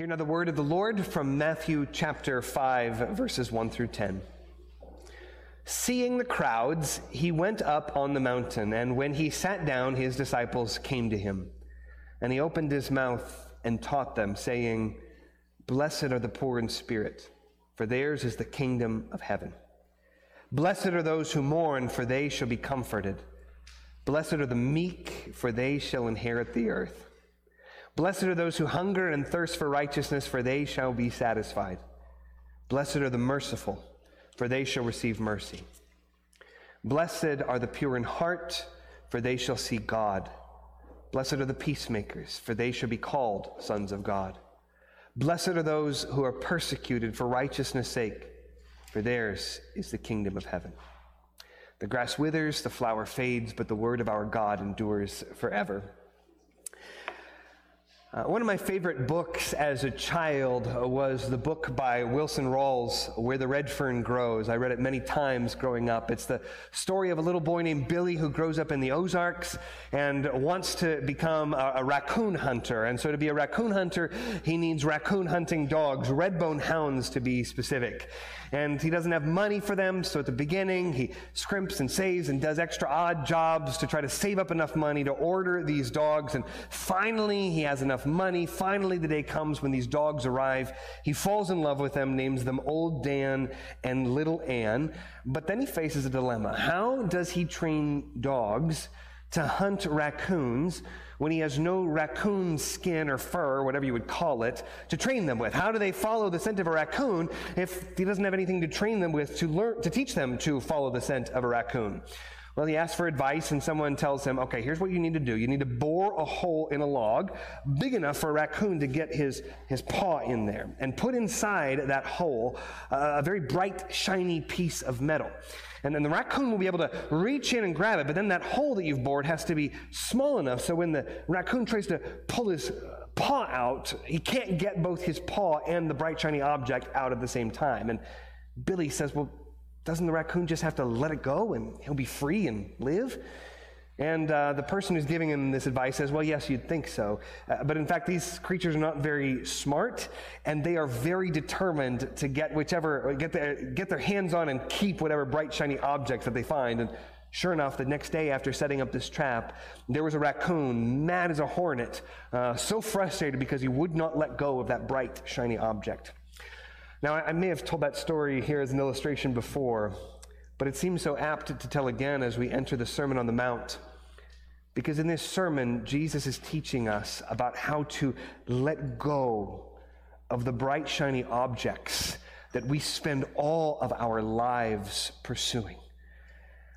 Hear now the word of the Lord from Matthew chapter 5, verses 1 through 10. Seeing the crowds, he went up on the mountain, and when he sat down, his disciples came to him. And he opened his mouth and taught them, saying, Blessed are the poor in spirit, for theirs is the kingdom of heaven. Blessed are those who mourn, for they shall be comforted. Blessed are the meek, for they shall inherit the earth. Blessed are those who hunger and thirst for righteousness, for they shall be satisfied. Blessed are the merciful, for they shall receive mercy. Blessed are the pure in heart, for they shall see God. Blessed are the peacemakers, for they shall be called sons of God. Blessed are those who are persecuted for righteousness' sake, for theirs is the kingdom of heaven. The grass withers, the flower fades, but the word of our God endures forever. Uh, one of my favorite books as a child was the book by Wilson Rawls, Where the Red Fern Grows. I read it many times growing up. It's the story of a little boy named Billy who grows up in the Ozarks and wants to become a, a raccoon hunter. And so to be a raccoon hunter, he needs raccoon hunting dogs, redbone hounds to be specific and he doesn't have money for them. So at the beginning, he scrimps and saves and does extra odd jobs to try to save up enough money to order these dogs. And finally, he has enough money. Finally, the day comes when these dogs arrive. He falls in love with them, names them Old Dan and Little Ann. But then he faces a dilemma. How does he train dogs to hunt raccoons? When he has no raccoon skin or fur, whatever you would call it, to train them with? How do they follow the scent of a raccoon if he doesn't have anything to train them with to learn, to teach them to follow the scent of a raccoon? Well, he asks for advice, and someone tells him, okay, here's what you need to do. You need to bore a hole in a log big enough for a raccoon to get his, his paw in there, and put inside that hole uh, a very bright, shiny piece of metal. And then the raccoon will be able to reach in and grab it, but then that hole that you've bored has to be small enough so when the raccoon tries to pull his paw out, he can't get both his paw and the bright, shiny object out at the same time. And Billy says, Well, doesn't the raccoon just have to let it go and he'll be free and live? And uh, the person who's giving him this advice says, Well, yes, you'd think so. Uh, but in fact, these creatures are not very smart, and they are very determined to get whichever, get their, get their hands on and keep whatever bright, shiny objects that they find. And sure enough, the next day after setting up this trap, there was a raccoon, mad as a hornet, uh, so frustrated because he would not let go of that bright, shiny object. Now, I may have told that story here as an illustration before, but it seems so apt to tell again as we enter the Sermon on the Mount. Because in this sermon, Jesus is teaching us about how to let go of the bright, shiny objects that we spend all of our lives pursuing.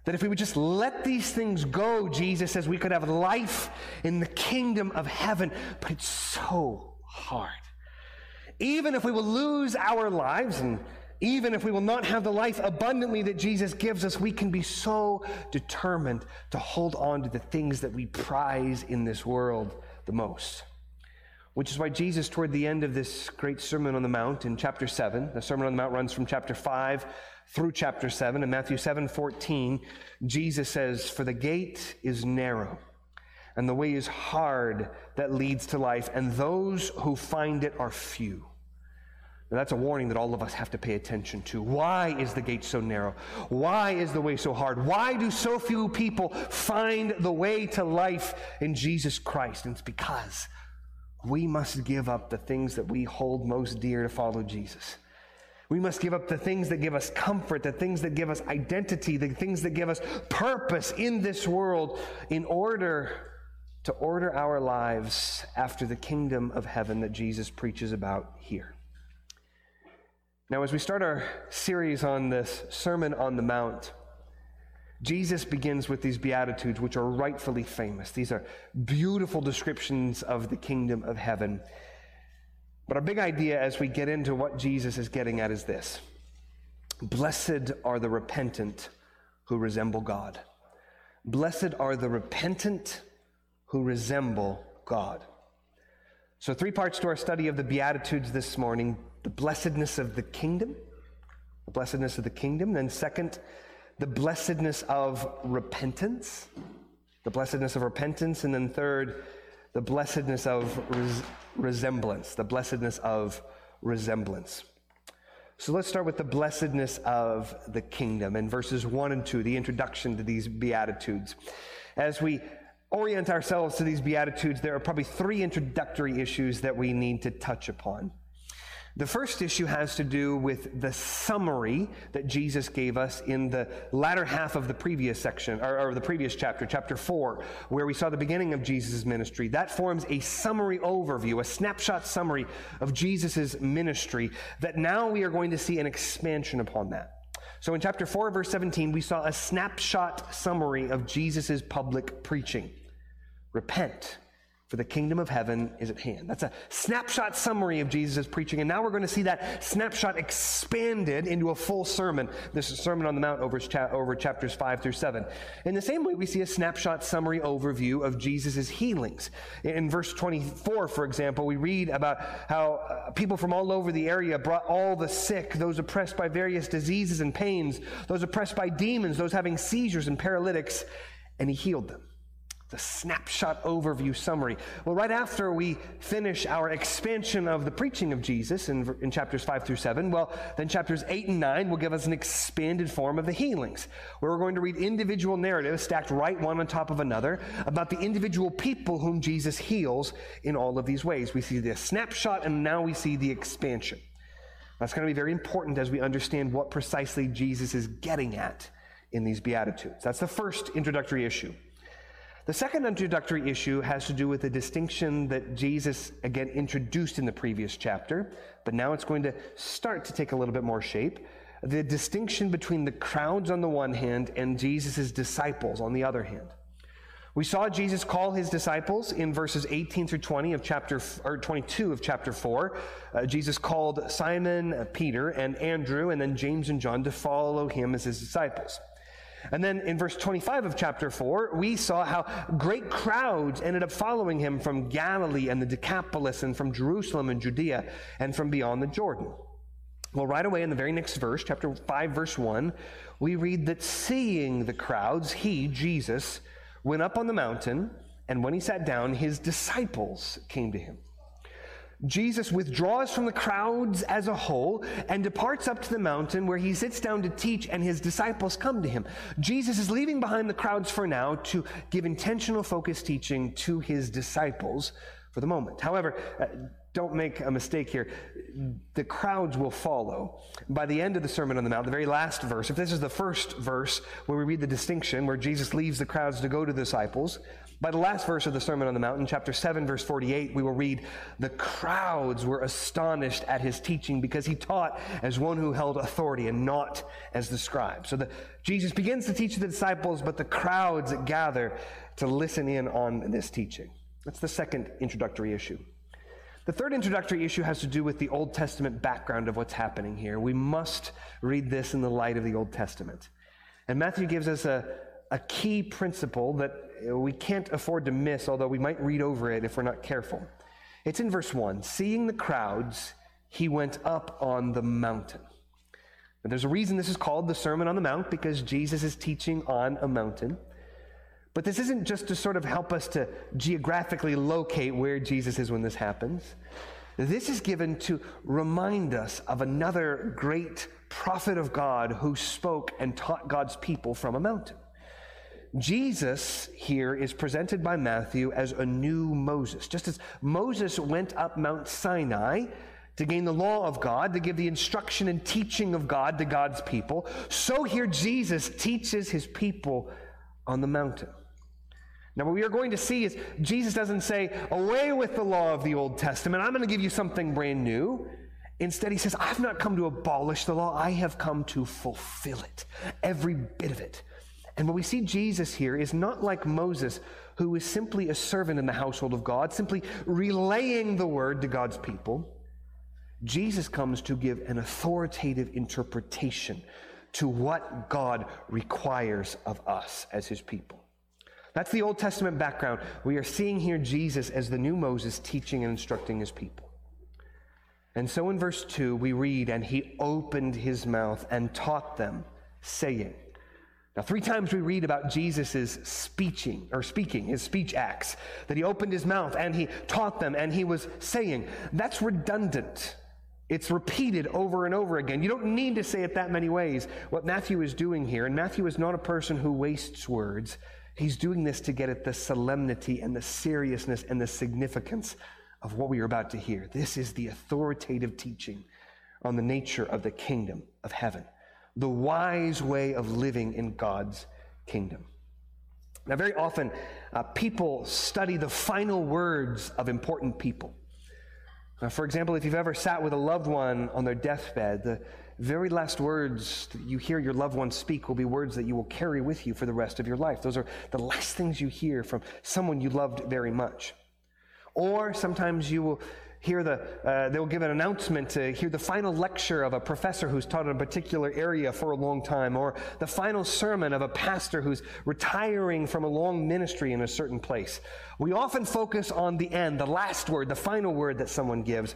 That if we would just let these things go, Jesus says we could have life in the kingdom of heaven. But it's so hard. Even if we will lose our lives and even if we will not have the life abundantly that Jesus gives us, we can be so determined to hold on to the things that we prize in this world the most. Which is why Jesus, toward the end of this great Sermon on the Mount in chapter 7, the Sermon on the Mount runs from chapter 5 through chapter 7. In Matthew 7 14, Jesus says, For the gate is narrow, and the way is hard that leads to life, and those who find it are few. Now, that's a warning that all of us have to pay attention to. Why is the gate so narrow? Why is the way so hard? Why do so few people find the way to life in Jesus Christ? And it's because we must give up the things that we hold most dear to follow Jesus. We must give up the things that give us comfort, the things that give us identity, the things that give us purpose in this world in order to order our lives after the kingdom of heaven that Jesus preaches about here. Now, as we start our series on this Sermon on the Mount, Jesus begins with these Beatitudes, which are rightfully famous. These are beautiful descriptions of the kingdom of heaven. But our big idea as we get into what Jesus is getting at is this Blessed are the repentant who resemble God. Blessed are the repentant who resemble God. So, three parts to our study of the Beatitudes this morning the blessedness of the kingdom, the blessedness of the kingdom. Then, second, the blessedness of repentance, the blessedness of repentance. And then, third, the blessedness of res- resemblance, the blessedness of resemblance. So let's start with the blessedness of the kingdom in verses 1 and 2, the introduction to these Beatitudes. As we orient ourselves to these Beatitudes, there are probably three introductory issues that we need to touch upon. The first issue has to do with the summary that Jesus gave us in the latter half of the previous section, or, or the previous chapter, chapter 4, where we saw the beginning of Jesus' ministry. That forms a summary overview, a snapshot summary of Jesus' ministry, that now we are going to see an expansion upon that. So in chapter 4, verse 17, we saw a snapshot summary of Jesus' public preaching. Repent for the kingdom of heaven is at hand. That's a snapshot summary of Jesus' preaching. And now we're going to see that snapshot expanded into a full sermon, this Sermon on the Mount over, over chapters 5 through 7. In the same way, we see a snapshot summary overview of Jesus' healings. In verse 24, for example, we read about how uh, people from all over the area brought all the sick, those oppressed by various diseases and pains, those oppressed by demons, those having seizures and paralytics, and he healed them the snapshot overview summary. Well, right after we finish our expansion of the preaching of Jesus in, in chapters 5 through 7, well, then chapters 8 and 9 will give us an expanded form of the healings, where we're going to read individual narratives stacked right one on top of another about the individual people whom Jesus heals in all of these ways. We see the snapshot and now we see the expansion. That's going to be very important as we understand what precisely Jesus is getting at in these Beatitudes. That's the first introductory issue. The second introductory issue has to do with the distinction that Jesus, again, introduced in the previous chapter, but now it's going to start to take a little bit more shape. The distinction between the crowds on the one hand and Jesus' disciples on the other hand. We saw Jesus call his disciples in verses 18 through 20 of chapter, or 22 of chapter 4. Uh, Jesus called Simon, uh, Peter, and Andrew, and then James and John to follow him as his disciples. And then in verse 25 of chapter 4, we saw how great crowds ended up following him from Galilee and the Decapolis and from Jerusalem and Judea and from beyond the Jordan. Well, right away in the very next verse, chapter 5, verse 1, we read that seeing the crowds, he, Jesus, went up on the mountain, and when he sat down, his disciples came to him. Jesus withdraws from the crowds as a whole and departs up to the mountain where he sits down to teach, and his disciples come to him. Jesus is leaving behind the crowds for now to give intentional focused teaching to his disciples for the moment. However, uh, don't make a mistake here. The crowds will follow. By the end of the Sermon on the Mount, the very last verse, if this is the first verse where we read the distinction, where Jesus leaves the crowds to go to the disciples, by the last verse of the Sermon on the Mount, chapter 7, verse 48, we will read, The crowds were astonished at his teaching because he taught as one who held authority and not as the scribe. So the, Jesus begins to teach the disciples, but the crowds gather to listen in on this teaching. That's the second introductory issue. The third introductory issue has to do with the Old Testament background of what's happening here. We must read this in the light of the Old Testament. And Matthew gives us a, a key principle that Uh, we can't afford to miss, although we might read over it if we're not careful. It's in verse 1 Seeing the crowds, he went up on the mountain. And there's a reason this is called the Sermon on the Mount, because Jesus is teaching on a mountain. But this isn't just to sort of help us to geographically locate where Jesus is when this happens. This is given to remind us of another great prophet of God who spoke and taught God's people from a mountain. Jesus here is presented by Matthew as a new Moses. Just as Moses went up Mount Sinai to gain the law of God, to give the instruction and teaching of God to God's people, so here Jesus teaches his people on the mountain. Now, what we are going to see is Jesus doesn't say, away with the law of the Old Testament, I'm going to give you something brand new. Instead, he says, I've not come to abolish the law, I have come to fulfill it, every bit of it. And what we see Jesus here is not like Moses, who is simply a servant in the household of God, simply relaying the word to God's people. Jesus comes to give an authoritative interpretation to what God requires of us as his people. That's the Old Testament background. We are seeing here Jesus as the new Moses teaching and instructing his people. And so in verse 2, we read, And he opened his mouth and taught them, saying, Now, three times we read about Jesus' speeching or speaking, his speech acts, that he opened his mouth and he taught them and he was saying. That's redundant. It's repeated over and over again. You don't need to say it that many ways. What Matthew is doing here, and Matthew is not a person who wastes words, he's doing this to get at the solemnity and the seriousness and the significance of what we are about to hear. This is the authoritative teaching on the nature of the kingdom of heaven the wise way of living in God's kingdom. Now, very often, uh, people study the final words of important people. Uh, for example, if you've ever sat with a loved one on their deathbed, the very last words that you hear your loved one speak will be words that you will carry with you for the rest of your life. Those are the last things you hear from someone you loved very much. Or sometimes you will hear the, uh, they'll give an announcement to hear the final lecture of a professor who's taught in a particular area for a long time, or the final sermon of a pastor who's retiring from a long ministry in a certain place. We often focus on the end, the last word, the final word that someone gives.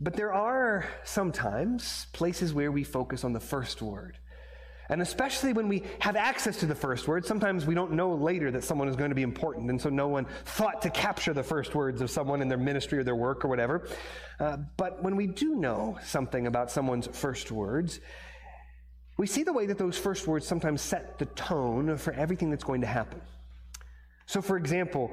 But there are sometimes places where we focus on the first word. And especially when we have access to the first word, sometimes we don't know later that someone is going to be important. And so no one thought to capture the first words of someone in their ministry or their work or whatever. Uh, but when we do know something about someone's first words, we see the way that those first words sometimes set the tone for everything that's going to happen. So, for example,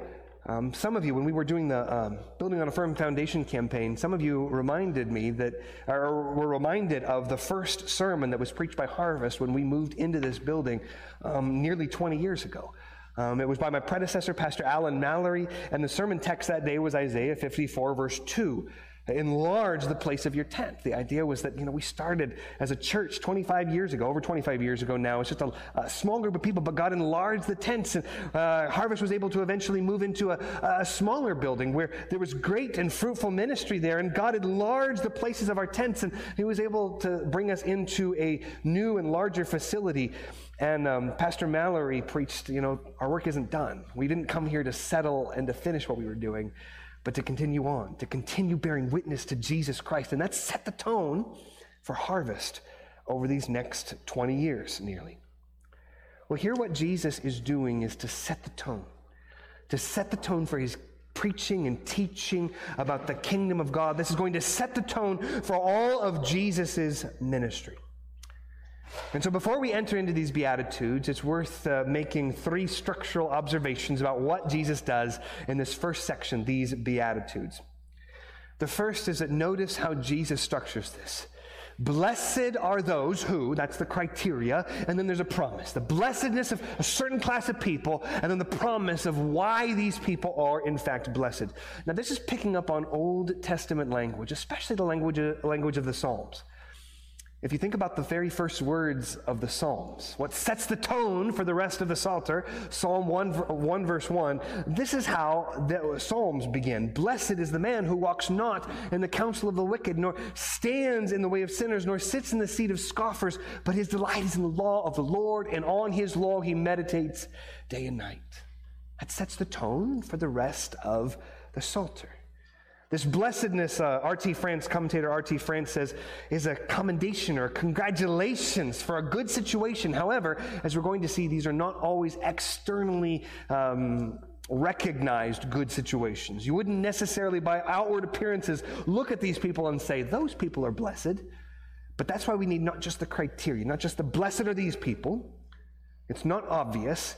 um, some of you, when we were doing the um, Building on a Firm Foundation campaign, some of you reminded me that, or were reminded of the first sermon that was preached by Harvest when we moved into this building um, nearly 20 years ago. Um, it was by my predecessor, Pastor Alan Mallory, and the sermon text that day was Isaiah 54, verse 2 enlarge the place of your tent. The idea was that, you know, we started as a church 25 years ago, over 25 years ago now. It's just a, a small group of people, but God enlarged the tents. And uh, Harvest was able to eventually move into a, a smaller building where there was great and fruitful ministry there. And God enlarged the places of our tents, and He was able to bring us into a new and larger facility. And um, Pastor Mallory preached, you know, our work isn't done. We didn't come here to settle and to finish what we were doing but to continue on, to continue bearing witness to Jesus Christ. And that set the tone for harvest over these next 20 years nearly. Well, here what Jesus is doing is to set the tone, to set the tone for his preaching and teaching about the kingdom of God. This is going to set the tone for all of Jesus' ministry. And so, before we enter into these Beatitudes, it's worth uh, making three structural observations about what Jesus does in this first section, these Beatitudes. The first is that notice how Jesus structures this. Blessed are those who, that's the criteria, and then there's a promise. The blessedness of a certain class of people, and then the promise of why these people are, in fact, blessed. Now, this is picking up on Old Testament language, especially the language, language of the Psalms. If you think about the very first words of the Psalms, what sets the tone for the rest of the Psalter, Psalm 1, 1 verse 1, this is how the Psalms begin. Blessed is the man who walks not in the counsel of the wicked, nor stands in the way of sinners, nor sits in the seat of scoffers, but his delight is in the law of the Lord, and on his law he meditates day and night. That sets the tone for the rest of the Psalter. This blessedness, uh, R.T. France, commentator R.T. France says, is a commendation or congratulations for a good situation. However, as we're going to see, these are not always externally um, recognized good situations. You wouldn't necessarily, by outward appearances, look at these people and say, those people are blessed. But that's why we need not just the criteria, not just the blessed are these people. It's not obvious.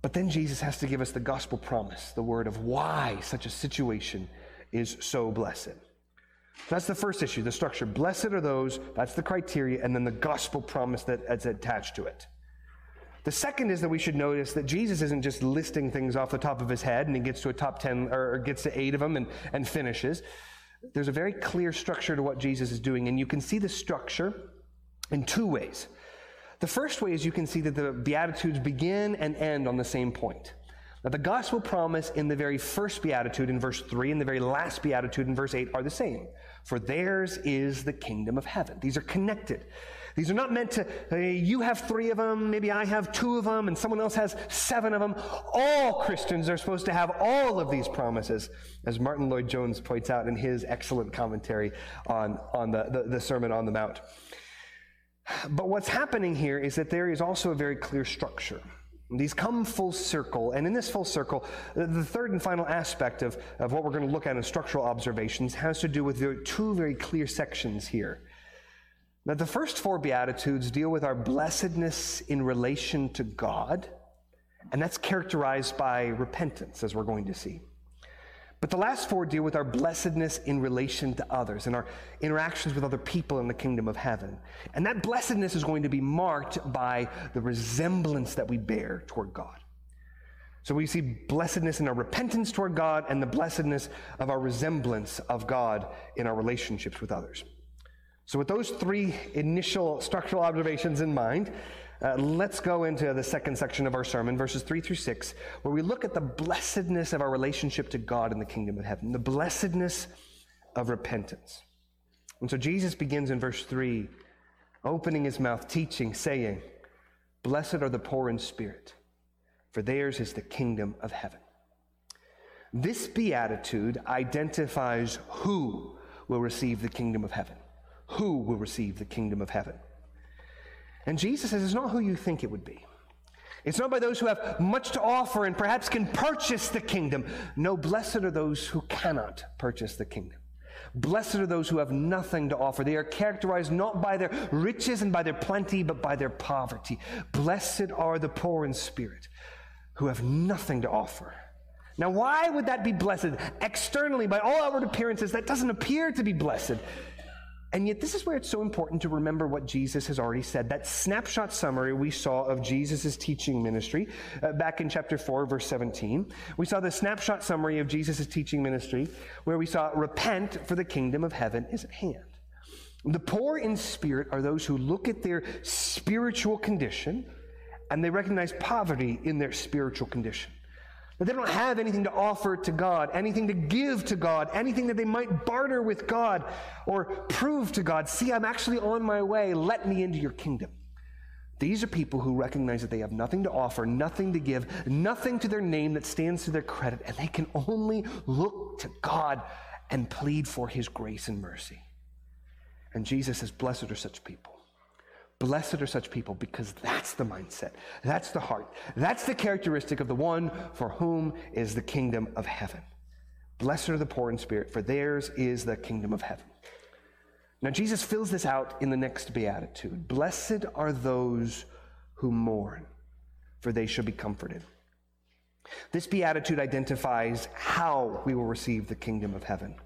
But then Jesus has to give us the gospel promise, the word of why such a situation is so blessed. That's the first issue, the structure. Blessed are those, that's the criteria, and then the gospel promise that's attached to it. The second is that we should notice that Jesus isn't just listing things off the top of his head and he gets to a top 10 or gets to eight of them and, and finishes. There's a very clear structure to what Jesus is doing, and you can see the structure in two ways. The first way is you can see that the Beatitudes begin and end on the same point. The gospel promise in the very first beatitude in verse 3 and the very last beatitude in verse 8 are the same. For theirs is the kingdom of heaven. These are connected. These are not meant to, hey, you have three of them, maybe I have two of them, and someone else has seven of them. All Christians are supposed to have all of these promises, as Martyn Lloyd-Jones points out in his excellent commentary on, on the, the, the Sermon on the Mount. But what's happening here is that there is also a very clear structure. These come full circle, and in this full circle, the third and final aspect of, of what we're going to look at in structural observations has to do with the two very clear sections here. Now, the first four Beatitudes deal with our blessedness in relation to God, and that's characterized by repentance, as we're going to see. But the last four deal with our blessedness in relation to others and our interactions with other people in the kingdom of heaven. And that blessedness is going to be marked by the resemblance that we bear toward God. So we see blessedness in our repentance toward God and the blessedness of our resemblance of God in our relationships with others. So, with those three initial structural observations in mind, uh, let's go into the second section of our sermon, verses 3 through 6, where we look at the blessedness of our relationship to God in the kingdom of heaven, the blessedness of repentance. And so Jesus begins in verse 3, opening his mouth, teaching, saying, Blessed are the poor in spirit, for theirs is the kingdom of heaven. This beatitude identifies who will receive the kingdom of heaven. Who will receive the kingdom of heaven? And Jesus says it's not who you think it would be. It's not by those who have much to offer and perhaps can purchase the kingdom. No, blessed are those who cannot purchase the kingdom. Blessed are those who have nothing to offer. They are characterized not by their riches and by their plenty, but by their poverty. Blessed are the poor in spirit who have nothing to offer. Now, why would that be blessed? Externally, by all outward appearances, that doesn't appear to be blessed. And yet, this is where it's so important to remember what Jesus has already said. That snapshot summary we saw of Jesus' teaching ministry uh, back in chapter 4, verse 17. We saw the snapshot summary of Jesus' teaching ministry where we saw, Repent, for the kingdom of heaven is at hand. The poor in spirit are those who look at their spiritual condition and they recognize poverty in their spiritual condition. That they don't have anything to offer to God, anything to give to God, anything that they might barter with God or prove to God. See, I'm actually on my way. Let me into your kingdom. These are people who recognize that they have nothing to offer, nothing to give, nothing to their name that stands to their credit, and they can only look to God and plead for his grace and mercy. And Jesus says, Blessed are such people. Blessed are such people because that's the mindset, that's the heart, that's the characteristic of the one for whom is the kingdom of heaven. Blessed are the poor in spirit, for theirs is the kingdom of heaven. Now, Jesus fills this out in the next beatitude Blessed are those who mourn, for they shall be comforted. This beatitude identifies how we will receive the kingdom of heaven.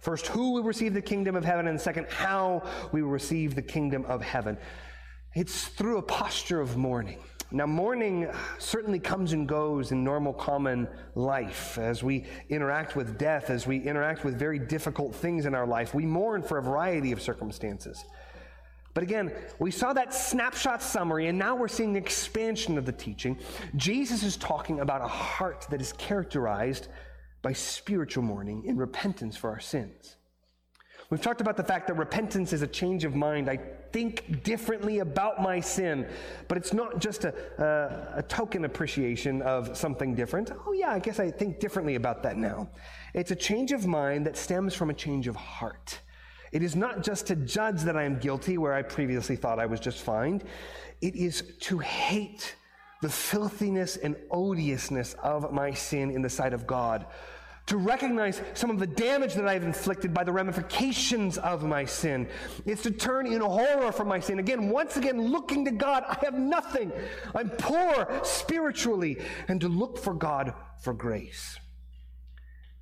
First, who will receive the kingdom of heaven, and second, how we will receive the kingdom of heaven. It's through a posture of mourning. Now, mourning certainly comes and goes in normal common life as we interact with death, as we interact with very difficult things in our life. We mourn for a variety of circumstances. But again, we saw that snapshot summary, and now we're seeing the expansion of the teaching. Jesus is talking about a heart that is characterized by spiritual mourning in repentance for our sins. We've talked about the fact that repentance is a change of mind. I think differently about my sin, but it's not just a, a, a, token appreciation of something different. Oh, yeah, I guess I think differently about that now. It's a change of mind that stems from a change of heart. It is not just to judge that I am guilty where I previously thought I was just fine. It is to hate the filthiness and odiousness of my sin in the sight of God to recognize some of the damage that I've inflicted by the ramifications of my sin. It's to turn in horror from my sin. Again, once again, looking to God. I have nothing. I'm poor spiritually. And to look for God for grace.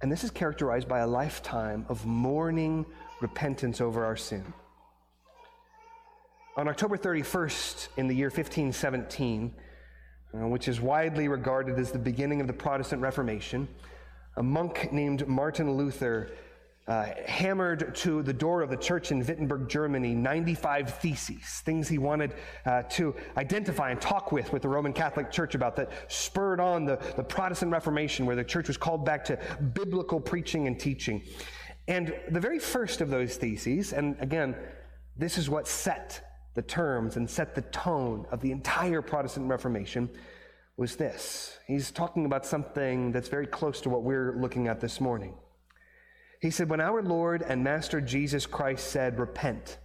And this is characterized by a lifetime of mourning repentance over our sin. On October 31st, in the year 1517, uh, which is widely regarded as the beginning of the Protestant Reformation, a monk named Martin Luther uh, hammered to the door of the church in Wittenberg, Germany, 95 theses, things he wanted uh, to identify and talk with with the Roman Catholic Church about that spurred on the, the Protestant Reformation, where the church was called back to biblical preaching and teaching. And the very first of those theses, and again, this is what set the terms and set the tone of the entire Protestant Reformation, was this. He's talking about something that's very close to what we're looking at this morning. He said, When our Lord and Master Jesus Christ said, Repent,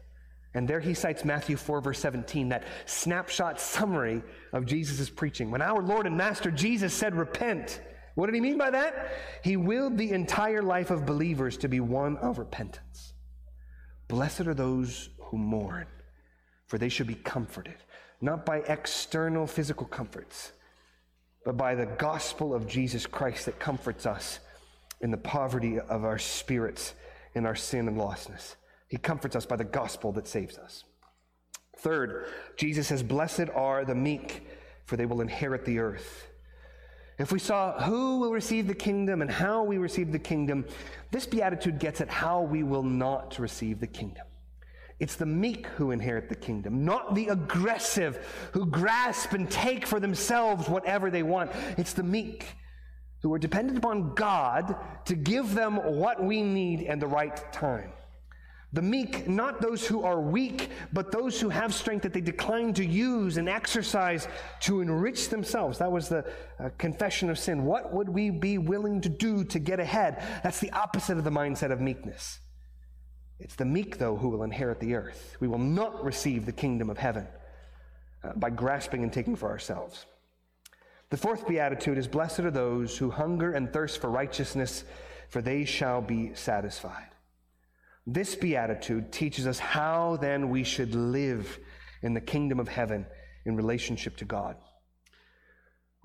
And there he cites Matthew 4, verse 17, that snapshot summary of Jesus' preaching. When our Lord and Master Jesus said, Repent, what did he mean by that? He willed the entire life of believers to be one of repentance. Blessed are those who mourn, for they should be comforted, not by external physical comforts, but by the gospel of Jesus Christ that comforts us in the poverty of our spirits, in our sin and lostness. He comforts us by the gospel that saves us. Third, Jesus says, Blessed are the meek, for they will inherit the earth. If we saw who will receive the kingdom and how we receive the kingdom, this beatitude gets at how we will not receive the kingdom. It's the meek who inherit the kingdom, not the aggressive who grasp and take for themselves whatever they want. It's the meek who are dependent upon God to give them what we need and the right time. The meek, not those who are weak, but those who have strength that they decline to use and exercise to enrich themselves. That was the uh, confession of sin. What would we be willing to do to get ahead? That's the opposite of the mindset of meekness. It's the meek, though, who will inherit the earth. We will not receive the kingdom of heaven uh, by grasping and taking for ourselves. The fourth beatitude is Blessed are those who hunger and thirst for righteousness, for they shall be satisfied. This beatitude teaches us how then we should live in the kingdom of heaven in relationship to God.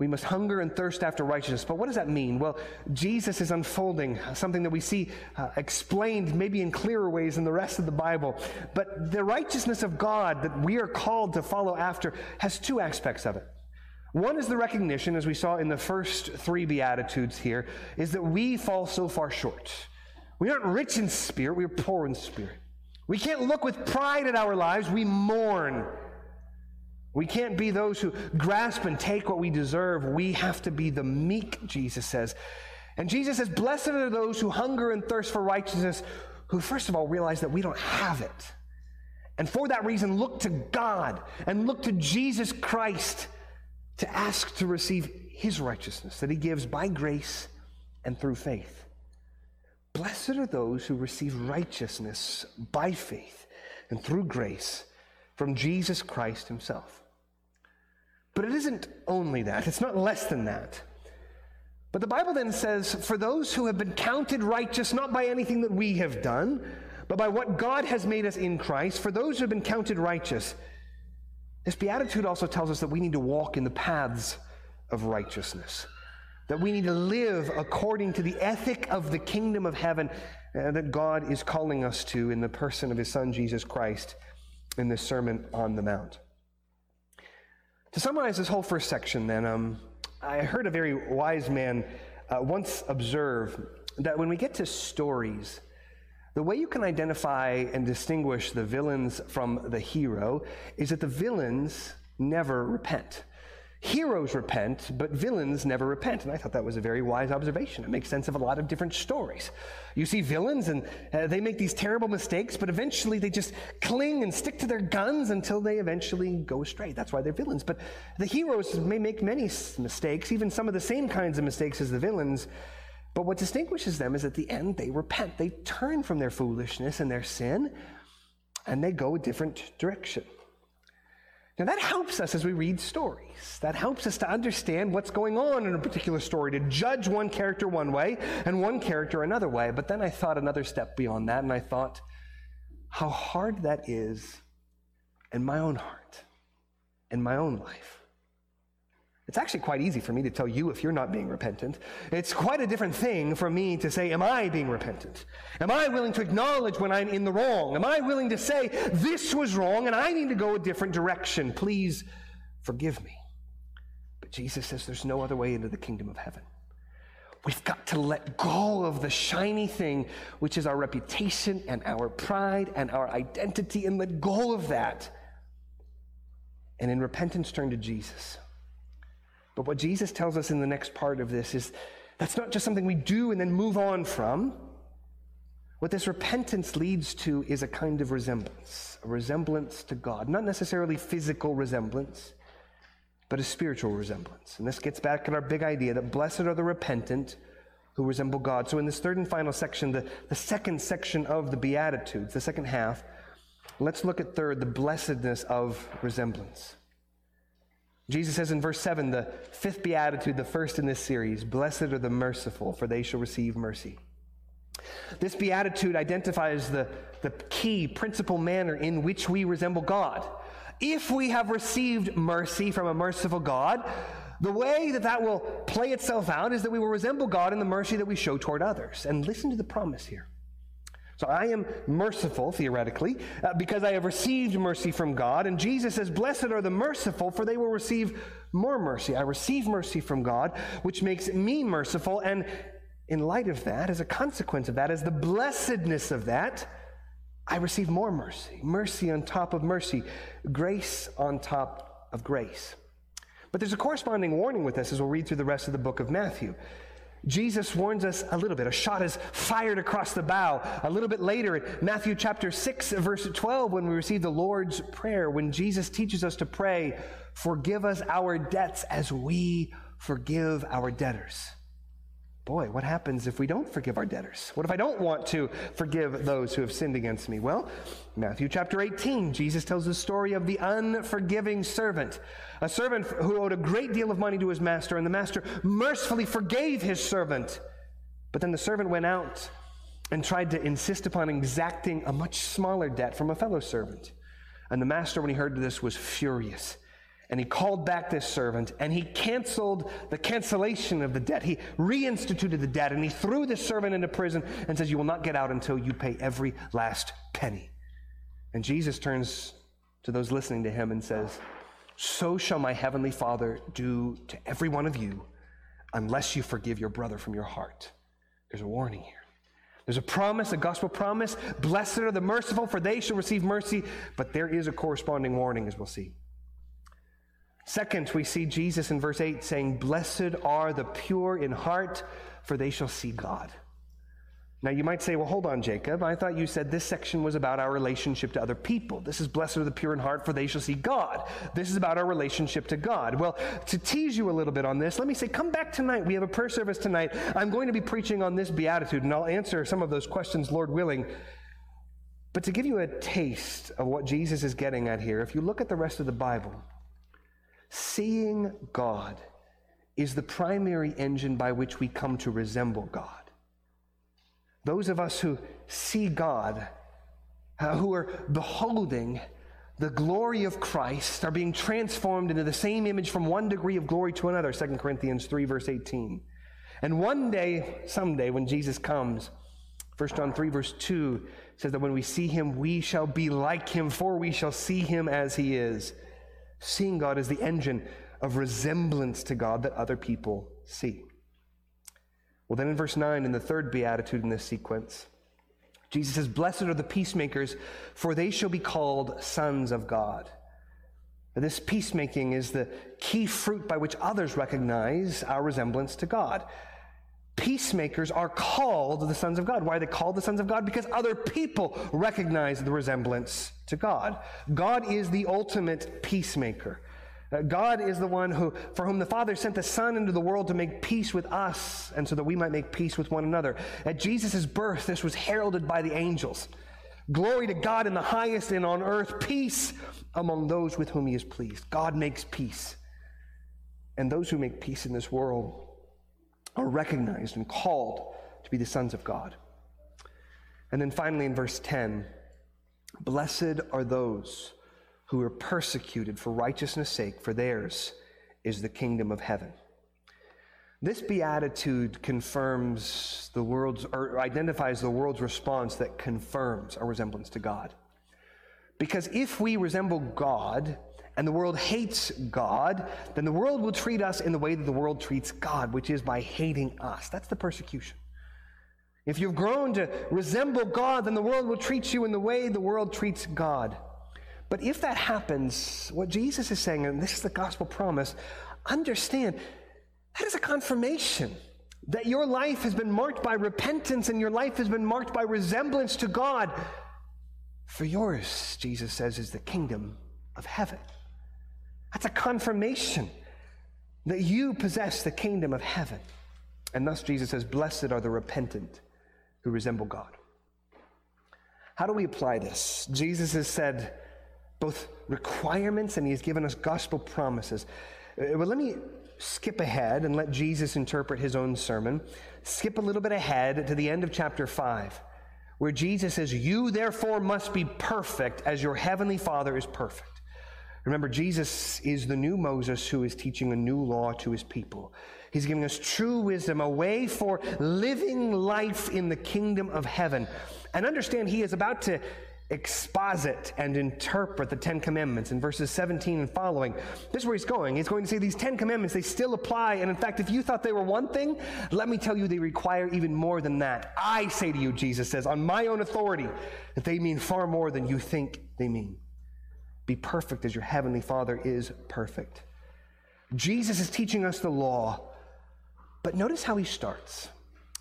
We must hunger and thirst after righteousness. But what does that mean? Well, Jesus is unfolding something that we see uh, explained maybe in clearer ways in the rest of the Bible. But the righteousness of God that we are called to follow after has two aspects of it. One is the recognition, as we saw in the first three Beatitudes here, is that we fall so far short. We aren't rich in spirit, we are poor in spirit. We can't look with pride at our lives, we mourn. We can't be those who grasp and take what we deserve. We have to be the meek, Jesus says. And Jesus says, Blessed are those who hunger and thirst for righteousness, who first of all realize that we don't have it. And for that reason, look to God and look to Jesus Christ to ask to receive his righteousness that he gives by grace and through faith. Blessed are those who receive righteousness by faith and through grace from Jesus Christ himself. But it isn't only that, it's not less than that. But the Bible then says, for those who have been counted righteous not by anything that we have done, but by what God has made us in Christ, for those who have been counted righteous, this beatitude also tells us that we need to walk in the paths of righteousness that we need to live according to the ethic of the kingdom of heaven uh, that God is calling us to in the person of his son Jesus Christ in the Sermon on the Mount. To summarize this whole first section, then, um, I heard a very wise man uh, once observe that when we get to stories, the way you can identify and distinguish the villains from the hero is that the villains never repent. Heroes repent, but villains never repent. And I thought that was a very wise observation. It makes sense of a lot of different stories. You see villains, and uh, they make these terrible mistakes, but eventually they just cling and stick to their guns until they eventually go astray. That's why they're villains. But the heroes may make many mistakes, even some of the same kinds of mistakes as the villains. But what distinguishes them is at the end they repent. They turn from their foolishness and their sin, and they go a different direction. Now, that helps us as we read stories. That helps us to understand what's going on in a particular story, to judge one character one way and one character another way. But then I thought another step beyond that, and I thought how hard that is in my own heart, in my own life. It's actually quite easy for me to tell you if you're not being repentant. It's quite a different thing for me to say, Am I being repentant? Am I willing to acknowledge when I'm in the wrong? Am I willing to say, This was wrong and I need to go a different direction? Please forgive me. But Jesus says there's no other way into the kingdom of heaven. We've got to let go of the shiny thing, which is our reputation and our pride and our identity, and let go of that. And in repentance, turn to Jesus. But what Jesus tells us in the next part of this is that's not just something we do and then move on from. What this repentance leads to is a kind of resemblance, a resemblance to God. Not necessarily physical resemblance, but a spiritual resemblance. And this gets back at our big idea that blessed are the repentant who resemble God. So, in this third and final section, the, the second section of the Beatitudes, the second half, Let's look at third, the blessedness of resemblance. Jesus says in verse 7, the fifth beatitude, the first in this series Blessed are the merciful, for they shall receive mercy. This beatitude identifies the, the key principal manner in which we resemble God. If we have received mercy from a merciful God, the way that that will play itself out is that we will resemble God in the mercy that we show toward others. And listen to the promise here. So I am merciful, theoretically, uh, because I have received mercy from God. And Jesus says, Blessed are the merciful, for they will receive more mercy. I receive mercy from God, which makes me merciful. And in light of that, as a consequence of that, as the blessedness of that, I receive more mercy. Mercy on top of mercy, grace on top of grace. But there's a corresponding warning with this as we'll read through the rest of the book of Matthew. Jesus warns us a little bit. A shot is fired across the bow. A little bit later, in Matthew chapter 6, verse 12, when we receive the Lord's Prayer, when Jesus teaches us to pray, Forgive us our debts as we forgive our debtors. Boy, what happens if we don't forgive our debtors? What if I don't want to forgive those who have sinned against me? Well, Matthew chapter 18, Jesus tells the story of the unforgiving servant. A servant who owed a great deal of money to his master, and the master mercifully forgave his servant. But then the servant went out and tried to insist upon exacting a much smaller debt from a fellow servant. And the master, when he heard this, was furious. And he called back this servant and he canceled the cancellation of the debt. He reinstituted the debt and he threw this servant into prison and says, You will not get out until you pay every last penny. And Jesus turns to those listening to him and says, So shall my heavenly Father do to every one of you unless you forgive your brother from your heart. There's a warning here. There's a promise, a gospel promise. Blessed are the merciful, for they shall receive mercy. But there is a corresponding warning, as we'll see. Second, we see Jesus in verse 8 saying, Blessed are the pure in heart, for they shall see God. Now, you might say, well, hold on, Jacob. I thought you said this section was about our relationship to other people. This is blessed are the pure in heart, for they shall see God. This is about our relationship to God. Well, to tease you a little bit on this, let me say, come back tonight. We have a prayer service tonight. I'm going to be preaching on this beatitude, and I'll answer some of those questions, Lord willing. But to give you a taste of what Jesus is getting at here, if you look at the rest of the Bible, Seeing God is the primary engine by which we come to resemble God. Those of us who see God, uh, who are beholding the glory of Christ, are being transformed into the same image from one degree of glory to another, 2 Corinthians 3, verse 18. And one day, someday, when Jesus comes, 1 John 3, verse 2 says that when we see him, we shall be like him, for we shall see him as he is. Seeing God is the engine of resemblance to God that other people see. Well, then in verse 9, in the third beatitude in this sequence, Jesus says, Blessed are the peacemakers, for they shall be called sons of God. This peacemaking is the key fruit by which others recognize our resemblance to God. Peacemakers are called the sons of God. Why are they called the sons of God? Because other people recognize the resemblance to God. God is the ultimate peacemaker. Uh, God is the one who, for whom the Father sent the Son into the world to make peace with us, and so that we might make peace with one another. At Jesus' birth, this was heralded by the angels. Glory to God in the highest and on earth, peace among those with whom he is pleased. God makes peace. And those who make peace in this world are recognized and called to be the sons of God. And then finally in verse 10, blessed are those who are persecuted for righteousness' sake, for theirs is the kingdom of heaven. This beatitude confirms the world's, or identifies the world's response that confirms our resemblance to God. Because if we resemble God, and the world hates God, then the world will treat us in the way that the world treats God, which is by hating us. That's the persecution. If you've grown to resemble God, then the world will treat you in the way the world treats God. But if that happens, what Jesus is saying, and this is the gospel promise, understand that is a confirmation that your life has been marked by repentance and your life has been marked by resemblance to God. For yours, Jesus says, is the kingdom of heaven. That's a confirmation that you possess the kingdom of heaven. And thus Jesus says, Blessed are the repentant who resemble God. How do we apply this? Jesus has said both requirements and he has given us gospel promises. Uh, well, let me skip ahead and let Jesus interpret his own sermon. Skip a little bit ahead to the end of chapter 5, where Jesus says, You therefore must be perfect as your heavenly Father is perfect. Remember, Jesus is the new Moses who is teaching a new law to his people. He's giving us true wisdom, a way for living life in the kingdom of heaven. And understand, he is about to exposit and interpret the Ten Commandments in verses 17 and following. This is where he's going. He's going to say these Ten Commandments, they still apply. And in fact, if you thought they were one thing, let me tell you, they require even more than that. I say to you, Jesus says, on my own authority, that they mean far more than you think they mean. Be perfect as your heavenly Father is perfect. Jesus is teaching us the law, but notice how he starts.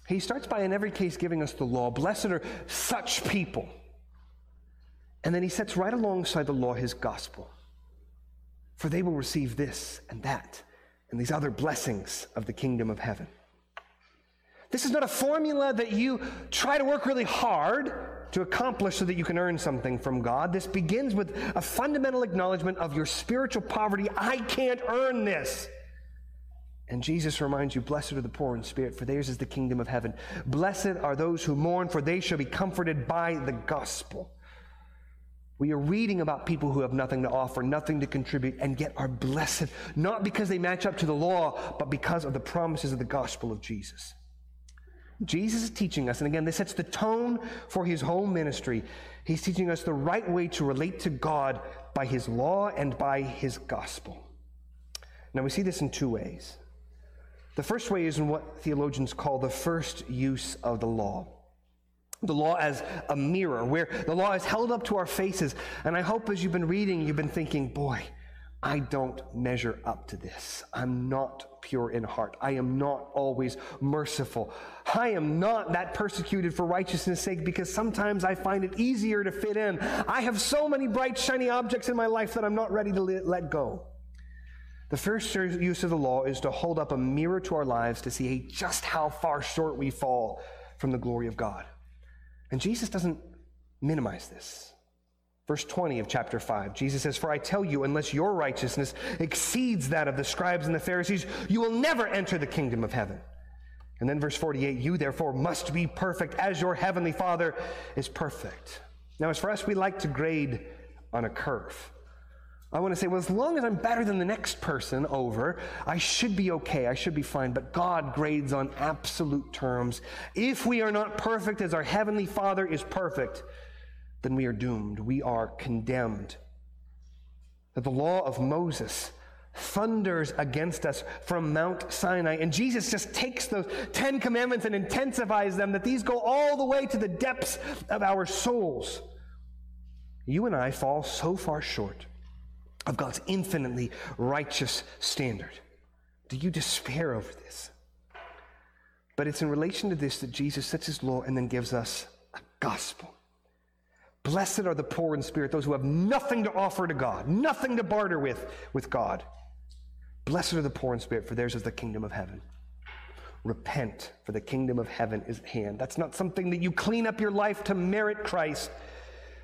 He starts by, in every case, giving us the law. Blessed are such people. And then he sets right alongside the law his gospel. For they will receive this and that and these other blessings of the kingdom of heaven. This is not a formula that you try to work really hard to accomplish so that you can earn something from God. This begins with a fundamental acknowledgement of your spiritual poverty. I can't earn this. And Jesus reminds you, Blessed are the poor in spirit, for theirs is the kingdom of heaven. Blessed are those who mourn, for they shall be comforted by the gospel. We are reading about people who have nothing to offer, nothing to contribute, and yet are blessed, not because they match up to the law, but because of the promises of the gospel of Jesus. Jesus is teaching us, and again, this sets the tone for his whole ministry. He's teaching us the right way to relate to God by his law and by his gospel. Now, we see this in two ways. The first way is in what theologians call the first use of the law. The law as a mirror, where the law is held up to our faces. And I hope as you've been reading, you've been thinking, boy, I don't measure up to this. I'm not pure in heart. I am not always merciful. I am not that persecuted for righteousness' sake because sometimes I find it easier to fit in. I have so many bright, shiny objects in my life that I'm not ready to let go. The first use of the law is to hold up a mirror to our lives to see just how far short we fall from the glory of God. And Jesus doesn't minimize this. Verse 20 of chapter 5, Jesus says, For I tell you, unless your righteousness exceeds that of the scribes and the Pharisees, you will never enter the kingdom of heaven. And then verse 48, you therefore must be perfect as your heavenly Father is perfect. Now, as for us, we like to grade on a curve. I want to say, well, as long as I'm better than the next person over, I should be okay. I should be fine. But God grades on absolute terms. If we are not perfect as our Heavenly Father is perfect, then we are doomed. We are condemned. That the law of Moses thunders against us from Mount Sinai. And Jesus just takes those Ten Commandments and intensifies them, that these go all the way to the depths of our souls. You and I fall so far short of God's infinitely righteous standard. Do you despair over this? But it's in relation to this that Jesus sets his law and then gives us a gospel. Blessed are the poor in spirit, those who have nothing to offer to God, nothing to barter with with God. Blessed are the poor in spirit, for theirs is the kingdom of heaven. Repent, for the kingdom of heaven is at hand. That's not something that you clean up your life to merit Christ.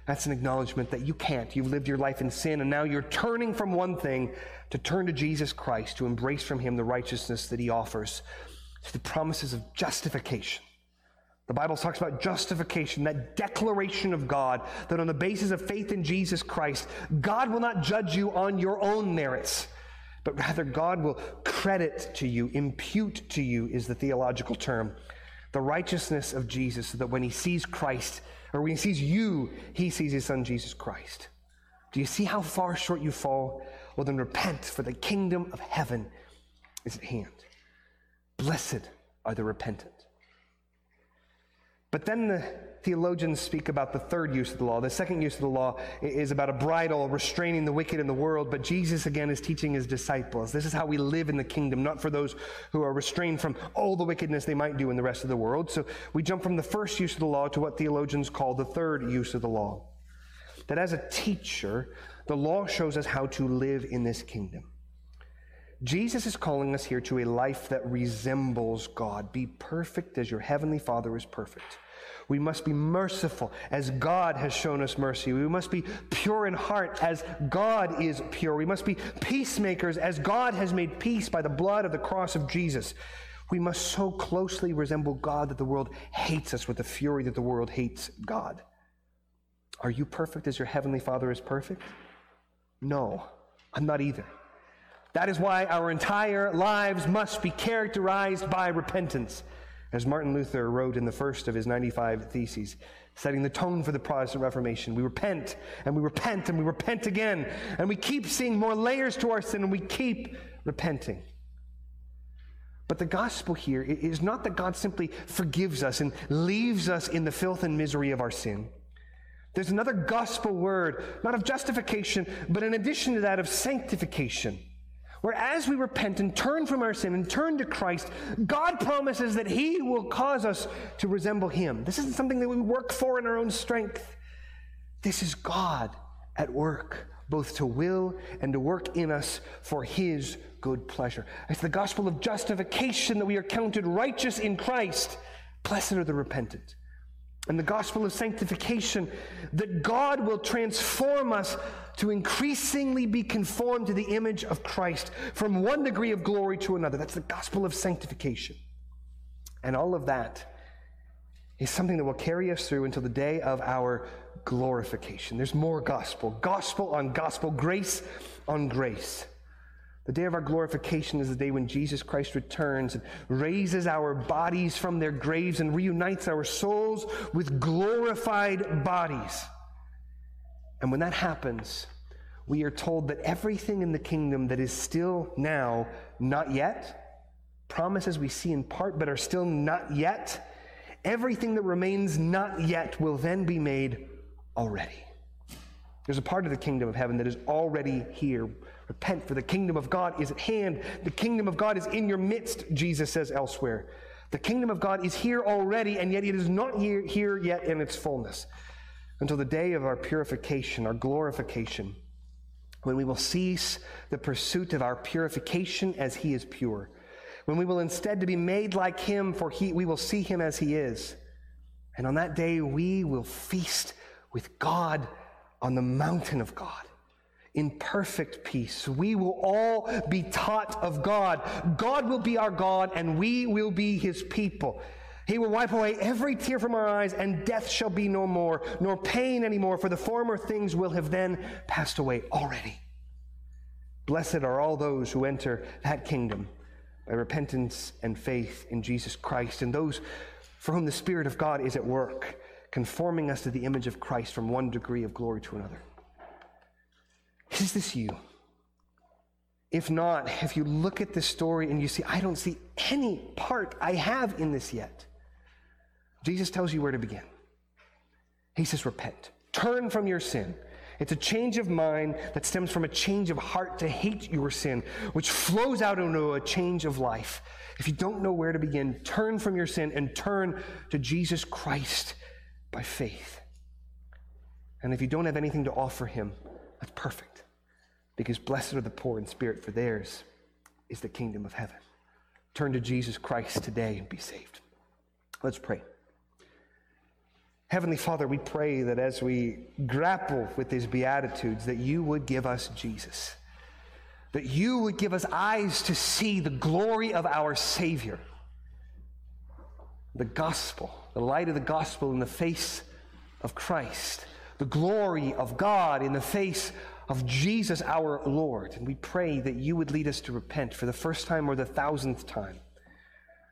That's an acknowledgement that you can't. You've lived your life in sin, and now you're turning from one thing to turn to Jesus Christ, to embrace from him the righteousness that he offers, to the promises of justification the Bible talks about justification, that declaration of God, that on the basis of faith in Jesus Christ, God will not judge you on your own merits, but rather God will credit to you, impute to you is the theological term, the righteousness of Jesus, so that when he sees Christ, or when he sees you, he sees his son Jesus Christ. Do you see how far short you fall? Well, then repent, for the kingdom of heaven is at hand. Blessed are the repentant. But then the theologians speak about the third use of the law. The second use of the law is about a bridle restraining the wicked in the world, but Jesus again is teaching his disciples. This is how we live in the kingdom, not for those who are restrained from all the wickedness they might do in the rest of the world. So we jump from the first use of the law to what theologians call the third use of the law. That as a teacher, the law shows us how to live in this kingdom. Jesus is calling us here to a life that resembles God. Be perfect as your heavenly Father is perfect. We must be merciful as God has shown us mercy. We must be pure in heart as God is pure. We must be peacemakers as God has made peace by the blood of the cross of Jesus. We must so closely resemble God that the world hates us with the fury that the world hates God. Are you perfect as your heavenly Father is perfect? No, I'm not either. That is why our entire lives must be characterized by repentance as Martin Luther wrote in the first of his 95 Theses, setting the tone for the Protestant Reformation. We repent and we repent and we repent again, and we keep seeing more layers to our sin and we keep repenting. But the gospel here is not that God simply forgives us and leaves us in the filth and misery of our sin. There's another gospel word, not of justification, but in addition to that, of sanctification. Where as we repent and turn from our sin and turn to Christ, God promises that He will cause us to resemble Him. This isn't something that we work for in our own strength. This is God at work, both to will and to work in us for His good pleasure. It's the gospel of justification that we are counted righteous in Christ. Blessed are the repentant and the gospel of sanctification that God will transform us to increasingly be conformed to the image of Christ from one degree of glory to another. That's the gospel of sanctification. And all of that is something that will carry us through until the day of our glorification. There's more gospel, gospel on gospel, grace on grace. The day of our glorification is the day when Jesus Christ returns and raises our bodies from their graves and reunites our souls with glorified bodies. And when that happens, we are told that everything in the kingdom that is still now not yet, promises we see in part but are still not yet, everything that remains not yet will then be made already. There's a part of the kingdom of heaven that is already here Repent, for the kingdom of God is at hand. The kingdom of God is in your midst, Jesus says elsewhere. The kingdom of God is here already, and yet it is not here, here yet in its fullness until the day of our purification, our glorification, when we will cease the pursuit of our purification as He is pure, when we will instead to be made like Him, for he, we will see Him as He is. And on that day, we will feast with God on the mountain of God in perfect peace. We will all be taught of God. God will be our God, and we will be his people. He will wipe away every tear from our eyes, and death shall be no more, nor pain anymore, for the former things will have then passed away already. Blessed are all those who enter that kingdom by repentance and faith in Jesus Christ, and those for whom the Spirit of God is at work, conforming us to the image of Christ from one degree of glory to another. Is this you? If not, if you look at this story and you see, I don't see any part I have in this yet, Jesus tells you where to begin. He says, Repent, turn from your sin. It's a change of mind that stems from a change of heart to hate your sin, which flows out into a change of life. If you don't know where to begin, turn from your sin and turn to Jesus Christ by faith. And if you don't have anything to offer him, that's perfect. Because blessed are the poor in spirit, for theirs is the kingdom of heaven. Turn to Jesus Christ today and be saved. Let's pray. Heavenly Father, we pray that as we grapple with these Beatitudes, that you would give us Jesus. That you would give us eyes to see the glory of our Savior. The gospel, the light of the gospel in the face of Christ the glory of God in the face of Jesus our Lord. And we pray that you would lead us to repent for the first time or the thousandth time.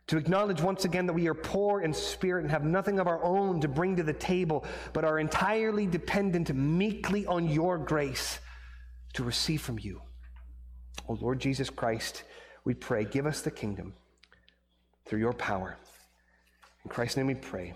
To acknowledge once again that we are poor in spirit and have nothing of our own to bring to the table, but are entirely dependent meekly on your grace to receive from you. O oh Lord Jesus Christ, we pray, give us the kingdom through your power. In Christ's name we pray.